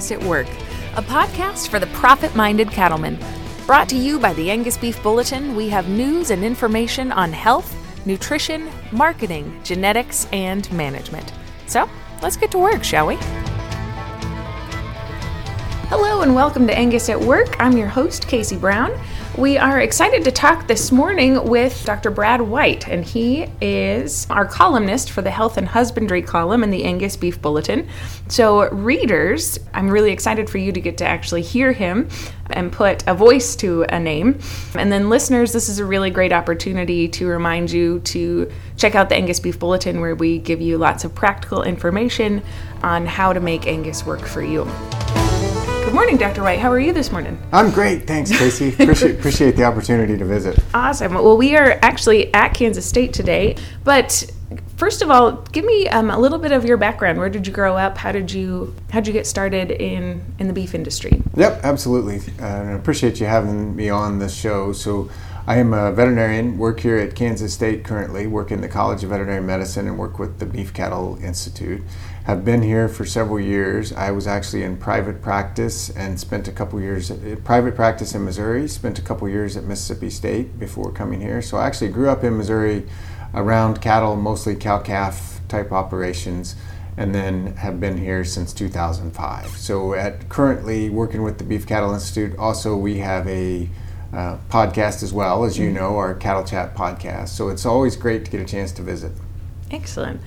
At Work, a podcast for the profit minded cattleman. Brought to you by the Angus Beef Bulletin, we have news and information on health, nutrition, marketing, genetics, and management. So let's get to work, shall we? Hello and welcome to Angus at Work. I'm your host, Kasey Brown. We are excited to talk this morning with Dr. Brad White, and he is our columnist for the Health and Husbandry column in the Angus Beef Bulletin. So, readers, I'm really excited for you to get to actually hear him and put a voice to a name. And then, listeners, this is a really great opportunity to remind you to check out the Angus Beef Bulletin, where we give you lots of practical information on how to make Angus work for you. Good morning, Dr. White. How are you this morning? I'm great. Thanks, Kasey. appreciate, appreciate the opportunity to visit. Awesome. Well, we are actually at Kansas State today, but first of all, give me um, a little bit of your background. Where did you grow up? How did you how did you get started in in the beef industry? Yep, absolutely. Uh, I appreciate you having me on this show. So. I am a veterinarian, work here at Kansas State currently, work in the College of Veterinary Medicine and work with the Beef Cattle Institute have been here for several years. I was actually in private practice and spent a couple years at private practice in Missouri, spent a couple years at Mississippi State before coming here. So I actually grew up in Missouri around cattle, mostly cow calf type operations, and then have been here since 2005. So at currently working with the Beef Cattle Institute, also we have a uh, podcast as well, as you mm-hmm. know, our Cattle Chat podcast. So it's always great to get a chance to visit. Excellent.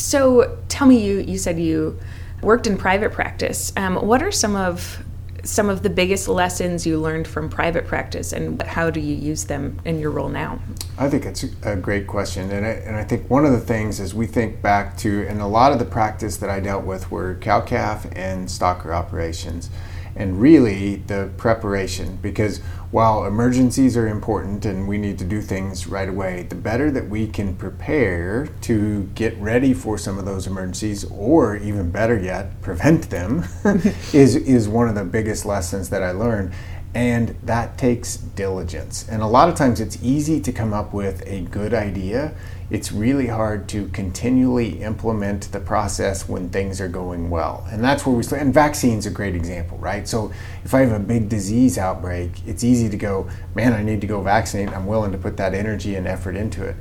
So tell me, you you said you worked in private practice. Um, what are some of some of the biggest lessons you learned from private practice, and how do you use them in your role now? I think it's a great question, and I, and I think one of the things is we think back to, and a lot of the practice that I dealt with were cow calf and stocker operations and really the preparation because while emergencies are important and we need to do things right away, the better that we can prepare to get ready for some of those emergencies, or even better yet, prevent them, is, is one of the biggest lessons that I learned. And that takes diligence. And a lot of times it's easy to come up with a good idea it's really hard to continually implement the process when things are going well. And that's where we start. And vaccine's are a great example, right? So if I have a big disease outbreak, it's easy to go, man, I need to go vaccinate. I'm willing to put that energy and effort into it.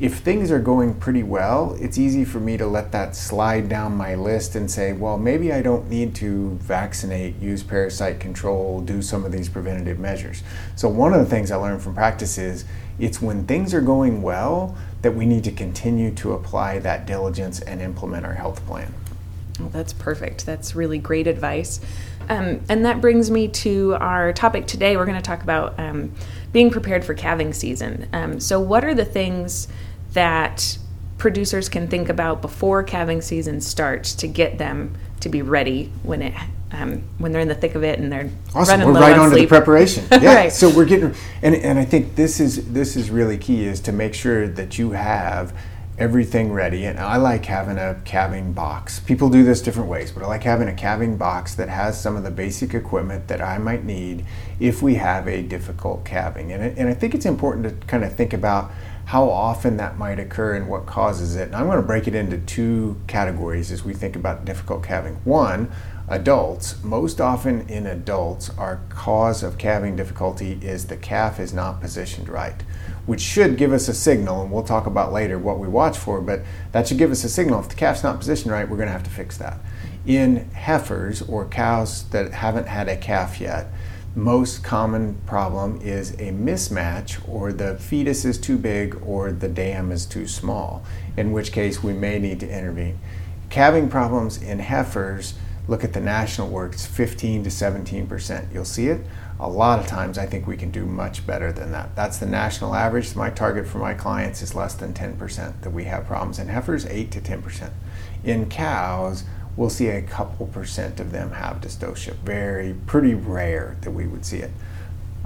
If things are going pretty well, it's easy for me to let that slide down my list and say, well, maybe I don't need to vaccinate, use parasite control, do some of these preventative measures. So, one of the things I learned from practice is it's when things are going well that we need to continue to apply that diligence and implement our health plan. Well, that's perfect. That's really great advice. Um, and that brings me to our topic today. We're going to talk about um, being prepared for calving season. Um, so, what are the things that producers can think about before calving season starts to get them to be ready when it um, when they're in the thick of it and they're awesome. running we're right on to the preparation. Yeah. right. So we're getting and and I think this is this is really key is to make sure that you have everything ready. And I like having a calving box. People do this different ways, but I like having a calving box that has some of the basic equipment that I might need if we have a difficult calving. And it, and I think it's important to kind of think about how often that might occur and what causes it. And I'm going to break it into two categories as we think about difficult calving. One, adults, most often in adults, our cause of calving difficulty is the calf is not positioned right, which should give us a signal, and we'll talk about later what we watch for, but that should give us a signal. If the calf's not positioned right, we're going to have to fix that. In heifers or cows that haven't had a calf yet, most common problem is a mismatch or the fetus is too big or the dam is too small, in which case we may need to intervene. Calving problems in heifers look at the national work, it's 15 to 17 percent. You'll see it. A lot of times, I think we can do much better than that. That's the national average. My target for my clients is less than 10 percent that we have problems. In heifers, 8 to 10 percent. In cows, we'll see a couple percent of them have dystocia. Very, pretty rare that we would see it.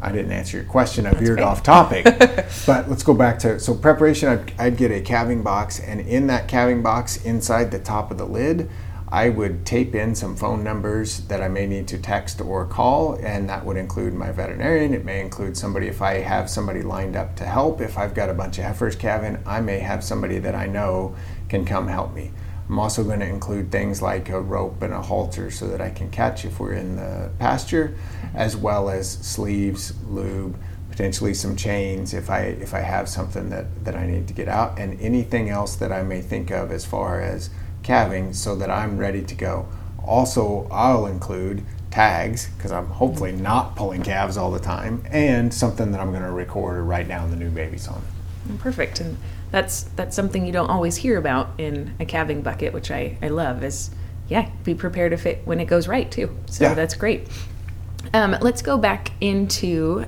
I didn't answer your question. I veered off topic. but let's go back to so preparation. I'd, I'd, get a calving box, and in that calving box, inside the top of the lid, I would tape in some phone numbers that I may need to text or call, and that would include my veterinarian. It may include somebody if I have somebody lined up to help. If I've got a bunch of heifers calving, I may have somebody that I know can come help me. I'm also going to include things like a rope and a halter so that I can catch if we're in the pasture, as well as sleeves, lube, potentially some chains if I if I have something that, that I need to get out, and anything else that I may think of as far as calving so that I'm ready to go. Also, I'll include tags because I'm hopefully not pulling calves all the time, and something that I'm going to record or write down the new babies on. Perfect, and that's that's something you don't always hear about in a calving bucket, which I I love. Is yeah, be prepared if it when it goes right too. So yeah. that's great. Um, let's go back into.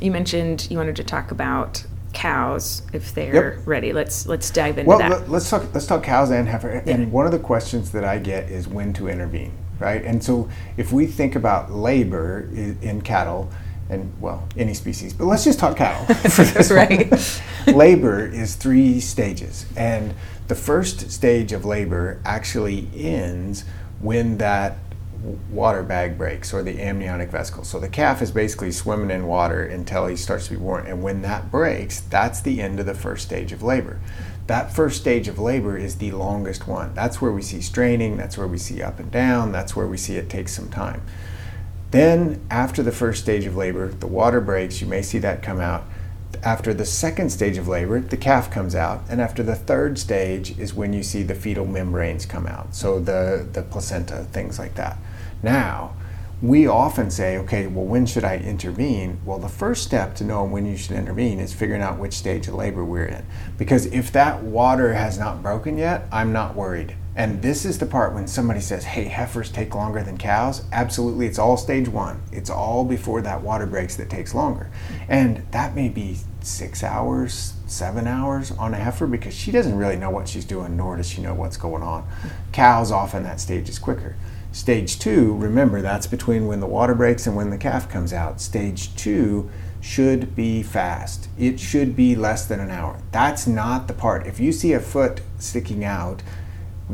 You mentioned you wanted to talk about cows if they're yep. ready. Let's let's dive into well, that. Well, let's talk let's talk cows and heifer. Yeah. And one of the questions that I get is when to intervene, right? And so if we think about labor in cattle, and well, any species, but let's just talk cattle right. labor is three stages, and the first stage of labor actually ends when that water bag breaks or the amniotic vesicle. So the calf is basically swimming in water until he starts to be born. And when that breaks, that's the end of the first stage of labor. That first stage of labor is the longest one. That's where we see straining, that's where we see up and down, that's where we see it takes some time. Then, after the first stage of labor, the water breaks, you may see that come out. After the second stage of labor, the calf comes out, and after the third stage is when you see the fetal membranes come out, so the, the placenta, things like that. Now, we often say, okay, well, when should I intervene? Well, the first step to know when you should intervene is figuring out which stage of labor we're in. Because if that water has not broken yet, I'm not worried. And this is the part when somebody says, hey, heifers take longer than cows. Absolutely, it's all stage one. It's all before that water breaks that takes longer. And that may be six hours, seven hours on a heifer because she doesn't really know what she's doing, nor does she know what's going on. Cows, often that stage is quicker. Stage two, remember, that's between when the water breaks and when the calf comes out. Stage two should be fast. It should be less than an hour. That's not the part. If you see a foot sticking out,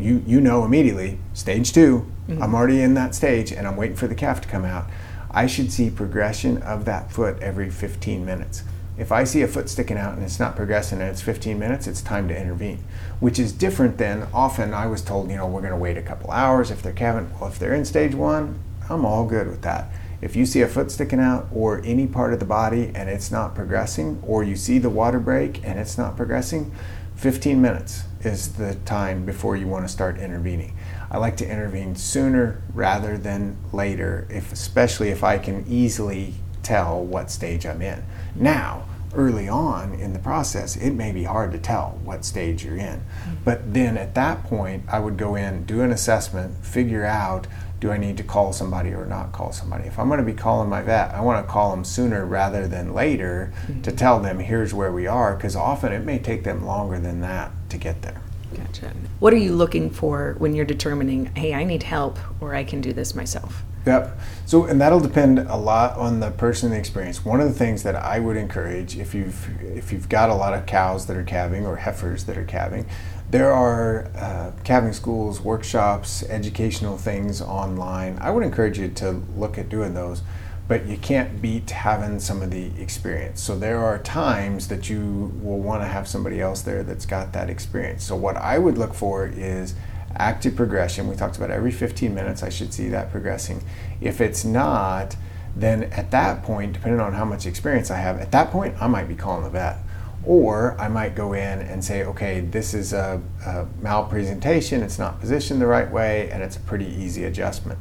you, you know immediately, stage 2 i mm-hmm. I'm already in that stage and I'm waiting for the calf to come out. I should see progression of that foot every 15 minutes. If I see a foot sticking out and it's not progressing and it's 15 minutes, it's time to intervene, which is different than often I was told, you know, we're going to wait a couple hours if they're calving. Well, if they're in stage one, I'm all good with that. If you see a foot sticking out or any part of the body and it's not progressing, or you see the water break and it's not progressing, 15 minutes is the time before you want to start intervening. I like to intervene sooner rather than later, if, especially if I can easily tell what stage I'm in. Now, early on in the process, it may be hard to tell what stage you're in. Mm-hmm. But then at that point, I would go in, do an assessment, figure out do I need to call somebody or not call somebody? If I'm going to be calling my vet, I want to call them sooner rather than later mm-hmm. to tell them here's where we are because often it may take them longer than that to get there. Gotcha. What are you looking for when you're determining, hey, I need help or I can do this myself? Yep. So, and that'll depend a lot on the person and the experience. One of the things that I would encourage, if you've if you've got a lot of cows that are calving or heifers that are calving, there are uh, calving schools, workshops, educational things online. I would encourage you to look at doing those, but you can't beat having some of the experience. So there are times that you will want to have somebody else there that's got that experience. So what I would look for is active progression. We talked about every 15 minutes, I should see that progressing. If it's not, then at that point, depending on how much experience I have, at that point, I might be calling the vet. Or I might go in and say, okay, this is a, a malpresentation, it's not positioned the right way, and it's a pretty easy adjustment.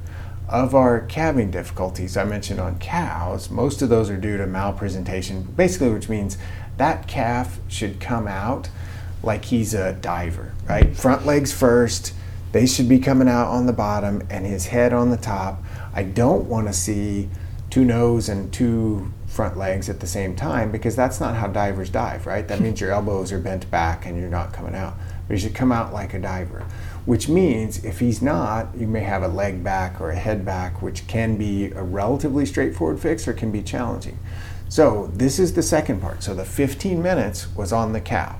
Of our calving difficulties I mentioned on cows, most of those are due to malpresentation, basically, which means that calf should come out like he's a diver, right? Front legs first, they should be coming out on the bottom and his head on the top. I don't want to see two nose and two front legs at the same time because that's not how divers dive, right? That means your elbows are bent back and you're not coming out. But you should come out like a diver, which means if he's not, you may have a leg back or a head back, which can be a relatively straightforward fix or can be challenging. So, this is the second part. So, the 15 minutes was on the cow.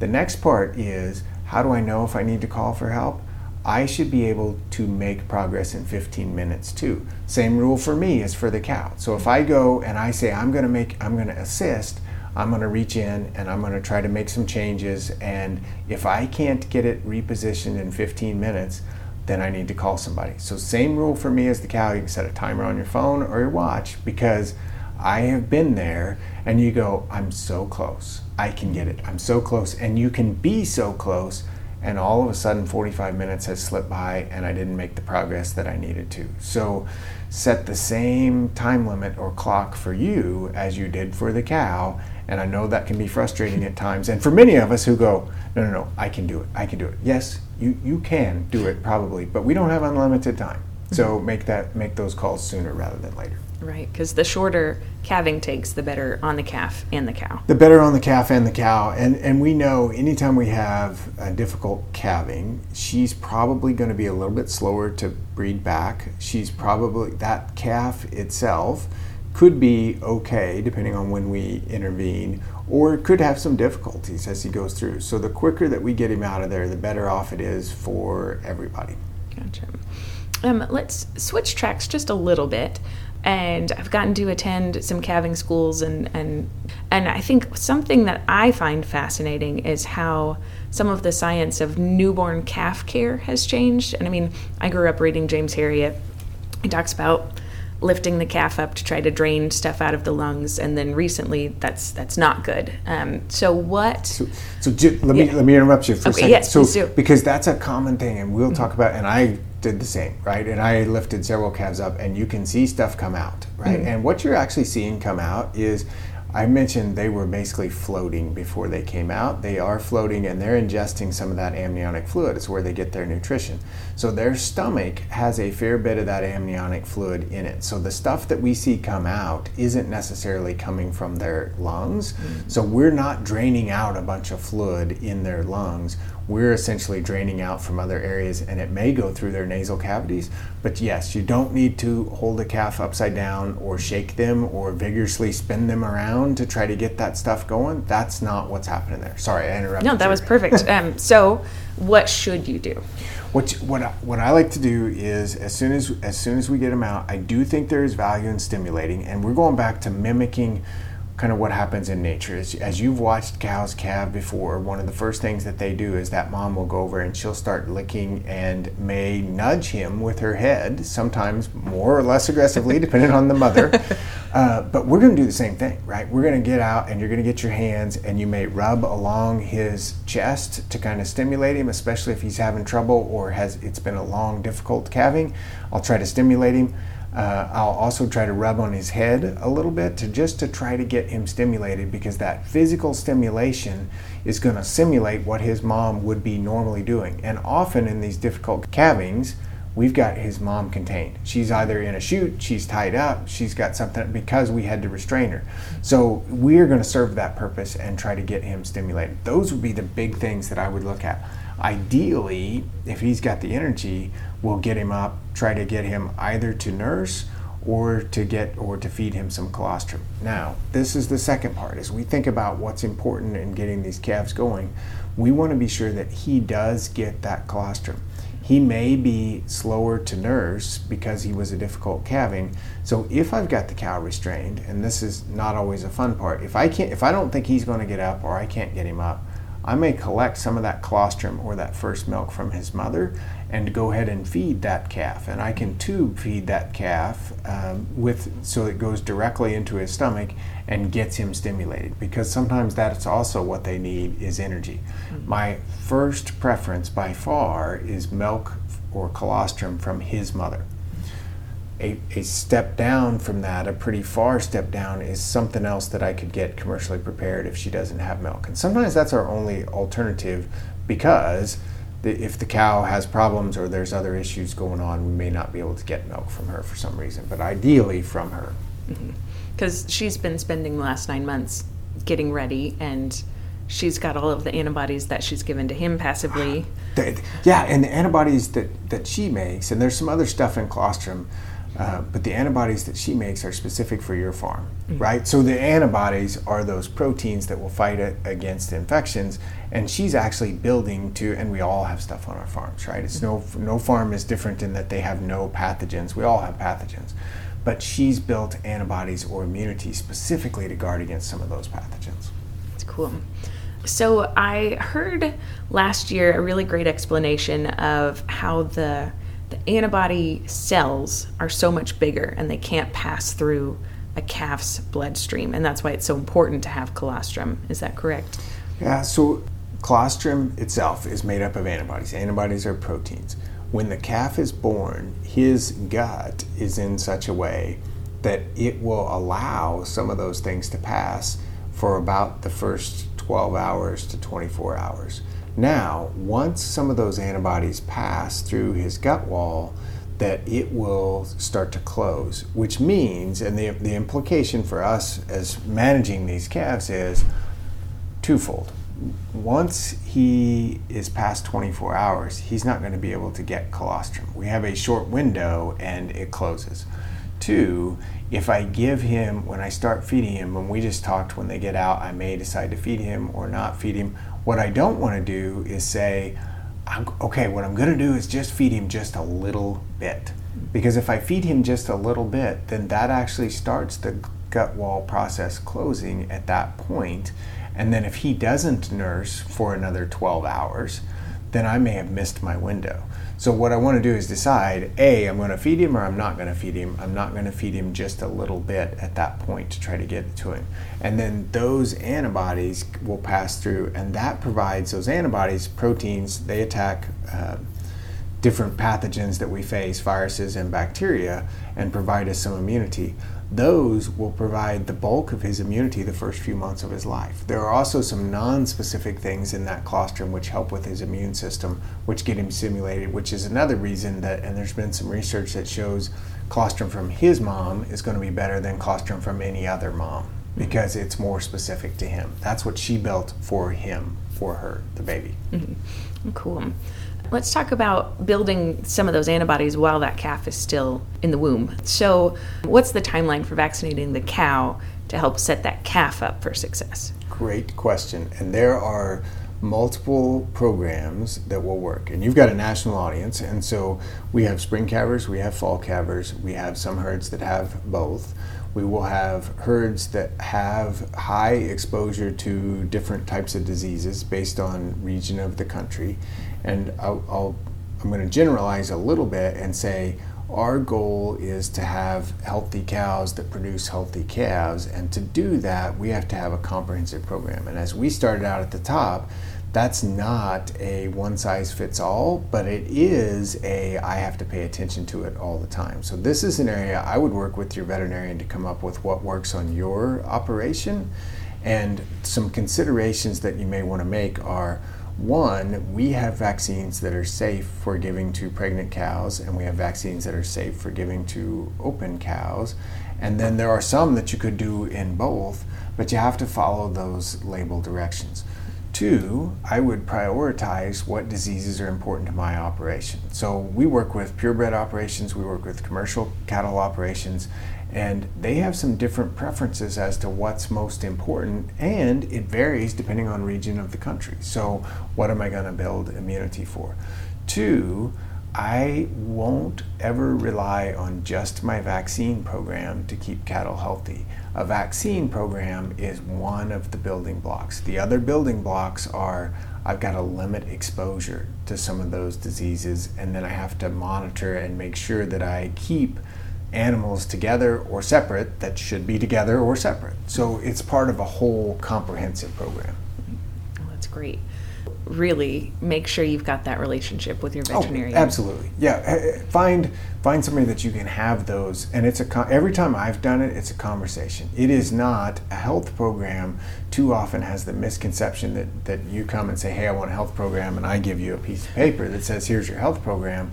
The next part is how do I know if I need to call for help? I should be able to make progress in 15 minutes too. Same rule for me as for the cow. So if I go and I say I'm going to make I'm going to assist, I'm going to reach in and I'm going to try to make some changes. And if I can't get it repositioned in 15 minutes, then I need to call somebody. So, same rule for me as the cow. You can set a timer on your phone or your watch because I have been there and you go, I'm so close. I can get it. I'm so close. And you can be so close. And all of a sudden, 45 minutes has slipped by and I didn't make the progress that I needed to. So, set the same time limit or clock for you as you did for the cow. And I know that can be frustrating at times. And for many of us who go, no, no, no, I can do it. I can do it. Yes, you, you can do it probably, but we don't have unlimited time. So mm-hmm. make that make those calls sooner rather than later. Right, because the shorter calving takes, the better on the calf and the cow. The better on the calf and the cow, and and we know anytime we have a difficult calving, she's probably going to be a little bit slower to breed back. She's probably that calf itself could be okay depending on when we intervene, or could have some difficulties as he goes through. So the quicker that we get him out of there, the better off it is for everybody. Gotcha. Um, let's switch tracks just a little bit and I've gotten to attend some calving schools and and and I think something that I find fascinating is how some of the science of newborn calf care has changed. And I mean, I grew up reading James Herriot. He talks about lifting the calf up to try to drain stuff out of the lungs, and then recently that's that's not good. Um, so what? So, so let me yeah. let me interrupt you for okay, a second. Yes, so because that's a common thing, and we'll mm-hmm. talk about. And I did the same, right? And I lifted several calves up, and you can see stuff come out, right? Mm-hmm. And what you're actually seeing come out is I mentioned they were basically floating before they came out. They are floating and they're ingesting some of that amniotic fluid. It's where they get their nutrition. So their stomach has a fair bit of that amniotic fluid in it. So the stuff that we see come out isn't necessarily coming from their lungs. Mm-hmm. So we're not draining out a bunch of fluid in their lungs we're essentially draining out from other areas and it may go through their nasal cavities. But yes, you don't need to hold a calf upside down or shake them or vigorously spin them around to try to get that stuff going. That's not what's happening there. Sorry, I interrupted. No, that you. was perfect. um, so, what should you do? What what I, what I like to do is as soon as as soon as we get them out, I do think there is value in stimulating, and we're going back to mimicking kind of what happens in nature. Is as you've watched cows calve before one of the first things that they do is that mom will go over and she'll start licking and may nudge him with her head sometimes more or less aggressively depending on the mother. Uh, but we're going to do the same thing right? We're going to get out and you're going to get your hands and you may rub along his chest to kind of stimulate him especially if he's having trouble or has it's been a long difficult calving. I'll try to stimulate him uh, I'll also try to rub on his head a little bit to just to try to get him stimulated because that physical stimulation is going to simulate what his mom would be normally doing. And often in these difficult calvings, we've got his mom contained. She's either in a chute, she's tied up, she's got something because we had to restrain her. So we're going to serve that purpose and try to get him stimulated. Those would be the big things that I would look at. Ideally, if he's got the energy, we'll get him up, try to get him either to nurse or to get or to feed him some colostrum. Now, this is the second part. As we think about what's important in getting these calves going, we want to be sure that he does get that colostrum. He may be slower to nurse because he was a difficult calving. So if I've got the cow restrained, and this is not always a fun part, if I can't if I don't think he's going to get up or I can't get him up, I may collect some of that colostrum or that first milk from his mother and go ahead and feed that calf. And I can tube feed that calf um, with so it goes directly into his stomach and gets him stimulated because sometimes that's also what they need is energy. Mm-hmm. My first preference by far is milk or colostrum from his mother a, a step down from that, a pretty far step down, is something else that I could get commercially prepared if she doesn't have milk. And sometimes that's our only alternative because the, if the cow has problems or there's other issues going on, we may not be able to get milk from her for some reason, but ideally from her. Because she's been spending the last nine months getting ready and she's got all of the antibodies that she's given to him passively. Yeah, and the antibodies that, that she makes, and there's some other stuff in colostrum uh, but the antibodies that she makes are specific for your farm, mm-hmm. right? So the antibodies are those proteins that will fight against infections, and she's actually building to. And we all have stuff on our farms, right? It's mm-hmm. no no farm is different in that they have no pathogens. We all have pathogens, but she's built antibodies or immunity specifically to guard against some of those pathogens. That's cool. So I heard last year a really great explanation of how the the antibody cells are so much bigger and they can't pass through a calf's bloodstream, and that's why it's so important to have colostrum. Is that correct? Yeah. So colostrum itself is made up of antibodies. Antibodies are proteins. When the calf is born, his gut is in such a way that it will allow some of those things to pass for about the first 12 hours to 24 hours. Now, once some of those antibodies pass through his gut wall, that it will start to close, which means, and the, the implication for us as managing these calves is twofold. Once he is past 24 hours, he's not going to be able to get colostrum. We have a short window and it closes. Two, if I give him, when I start feeding him, when we just talked, when they get out, I may decide to feed him or not feed him. What I don't want to do is say, okay, what I'm going to do is just feed him just a little bit. Because if I feed him just a little bit, then that actually starts the gut wall process closing at that point. And then if he doesn't nurse for another 12 hours, then I may have missed my window. So what I want to do is decide, A, I'm going to feed him or I'm not going to feed him. I'm not going to feed him just a little bit at that point to try to get to him. And then those antibodies will pass through and that provides those antibodies, proteins, they attack uh, different pathogens that we face, viruses and bacteria, and provide us some immunity those will provide the bulk of his immunity the first few months of his life. There are also some non-specific things in that colostrum which help with his immune system, which get him stimulated, which is another reason that, and there's been some research that shows colostrum from his mom is going to be better than colostrum from any other mom because it's more specific to him. That's what she built for him, for her, the baby. Mm-hmm. Cool. Let's talk about building some of those antibodies while that calf is still in the womb. So, what's the timeline for vaccinating the cow to help set that calf up for success? Great question. And there are multiple programs that will work. And you've got a national audience, and so we have spring calvers, we have fall calvers, we have some herds that have both. We will have herds that have high exposure to different types of diseases based on region of the country and I'll, I'll I'm going to generalize a little bit and say our goal is to have healthy cows that produce healthy calves, and to do that, we have to have a comprehensive program. And as we started out at the top, that's not a one size fits all, but it is a I have to pay attention to it all the time. So, this is an area I would work with your veterinarian to come up with what works on your operation. And some considerations that you may want to make are one, we have vaccines that are safe for giving to pregnant cows, and we have vaccines that are safe for giving to open cows. And then there are some that you could do in both, but you have to follow those label directions. Two, I would prioritize what diseases are important to my operation. So we work with purebred operations, we work with commercial cattle operations, and they have some different preferences as to what's most important and it varies depending on region of the country. So what am i going to build immunity for? Two i won't ever rely on just my vaccine program to keep cattle healthy a vaccine program is one of the building blocks the other building blocks are I've got to limit exposure to some of those diseases, and then I have to monitor and make sure that I keep animals together or separate that should be together or separate. So it's part of a whole comprehensive program. That's great. Really make sure you've got that relationship with your oh, veterinarian. Oh, absolutely. Yeah, eh, eh, find find somebody that you can have those and it's a every time I've done it it's a conversation. It is not a health program too often has the misconception that that you come and say, "Hey, I want a health program," and I give you a piece of paper that says, "Here's your health program."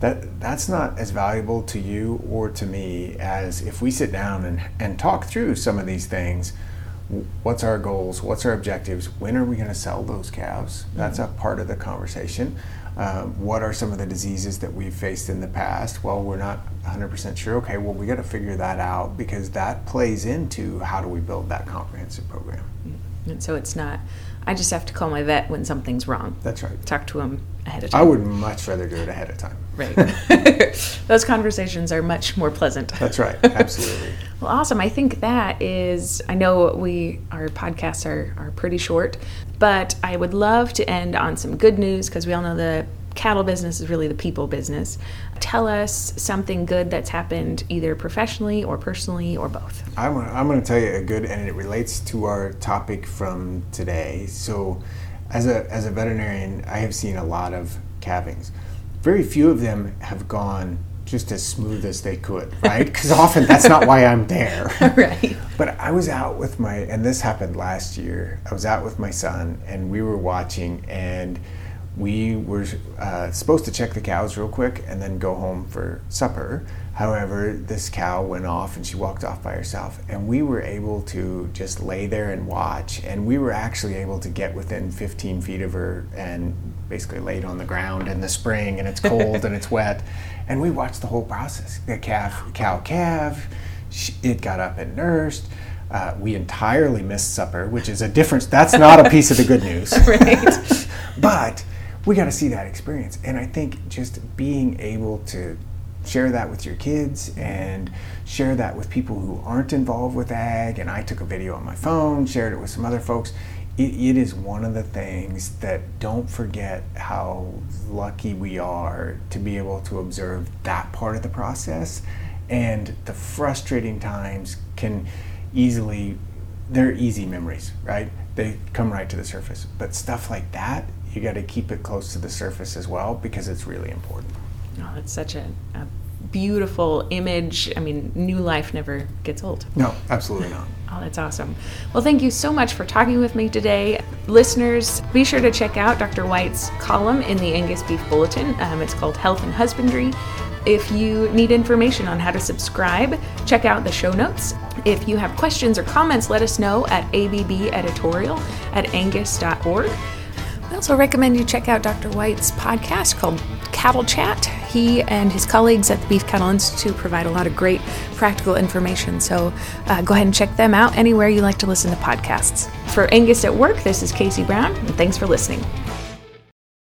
that that's not as valuable to you or to me as if we sit down and, and talk through some of these things what's our goals what's our objectives when are we going to sell those calves that's a part of the conversation um, what are some of the diseases that we've faced in the past well we're not 100% sure okay well we got to figure that out because that plays into how do we build that comprehensive program and so it's not I just have to call my vet when something's wrong. That's right. Talk to him ahead of time. I would much rather do it ahead of time. Right. Those conversations are much more pleasant. That's right. Absolutely. Well, awesome. I think that is. I know we our podcasts are are pretty short, but I would love to end on some good news because we all know the cattle business is really the people business. Tell us something good that's happened either professionally or personally or both. I'm, I'm going to tell you a good, and it relates to our topic from today. So, as a, as a veterinarian, I have seen a lot of calvings. Very few of them have gone just as smooth as they could, right? Because often that's not why I'm there. right. But I was out with my, and this happened last year. I was out with my son, and we were watching, and we were uh, supposed to check the cows real quick and then go home for supper. However, this cow went off and she walked off by herself, and we were able to just lay there and watch. And we were actually able to get within 15 feet of her and basically laid on the ground in the spring, and it's cold and it's wet. And we watched the whole process. The calf, cow calf, she, it got up and nursed. Uh, we entirely missed supper, which is a difference. That's not a piece of the good news. Right. but we got to see that experience. And I think just being able to share that with your kids and share that with people who aren't involved with ag. And I took a video on my phone, shared it with some other folks. It, it is one of the things that don't forget how lucky we are to be able to observe that part of the process. And the frustrating times can easily, they're easy memories, right? They come right to the surface. But stuff like that, you got to keep it close to the surface as well because it's really important. Oh, that's such a, a beautiful image. I mean, new life never gets old. No, absolutely not. Oh, that's awesome. Well, thank you so much for talking with me today. Listeners, be sure to check out Dr. White's column in the Angus Beef Bulletin. Um, it's called Health and Husbandry. If you need information on how to subscribe, check out the show notes. If you have questions or comments, let us know at abbeditorial at angus.org. I also recommend you check out Dr. White's podcast called Cattle Chat. He and his colleagues at the Beef Cattle Institute provide a lot of great practical information. So uh, go ahead and check them out anywhere you like to listen to podcasts. For Angus at Work, this is Kasey Brown, and thanks for listening.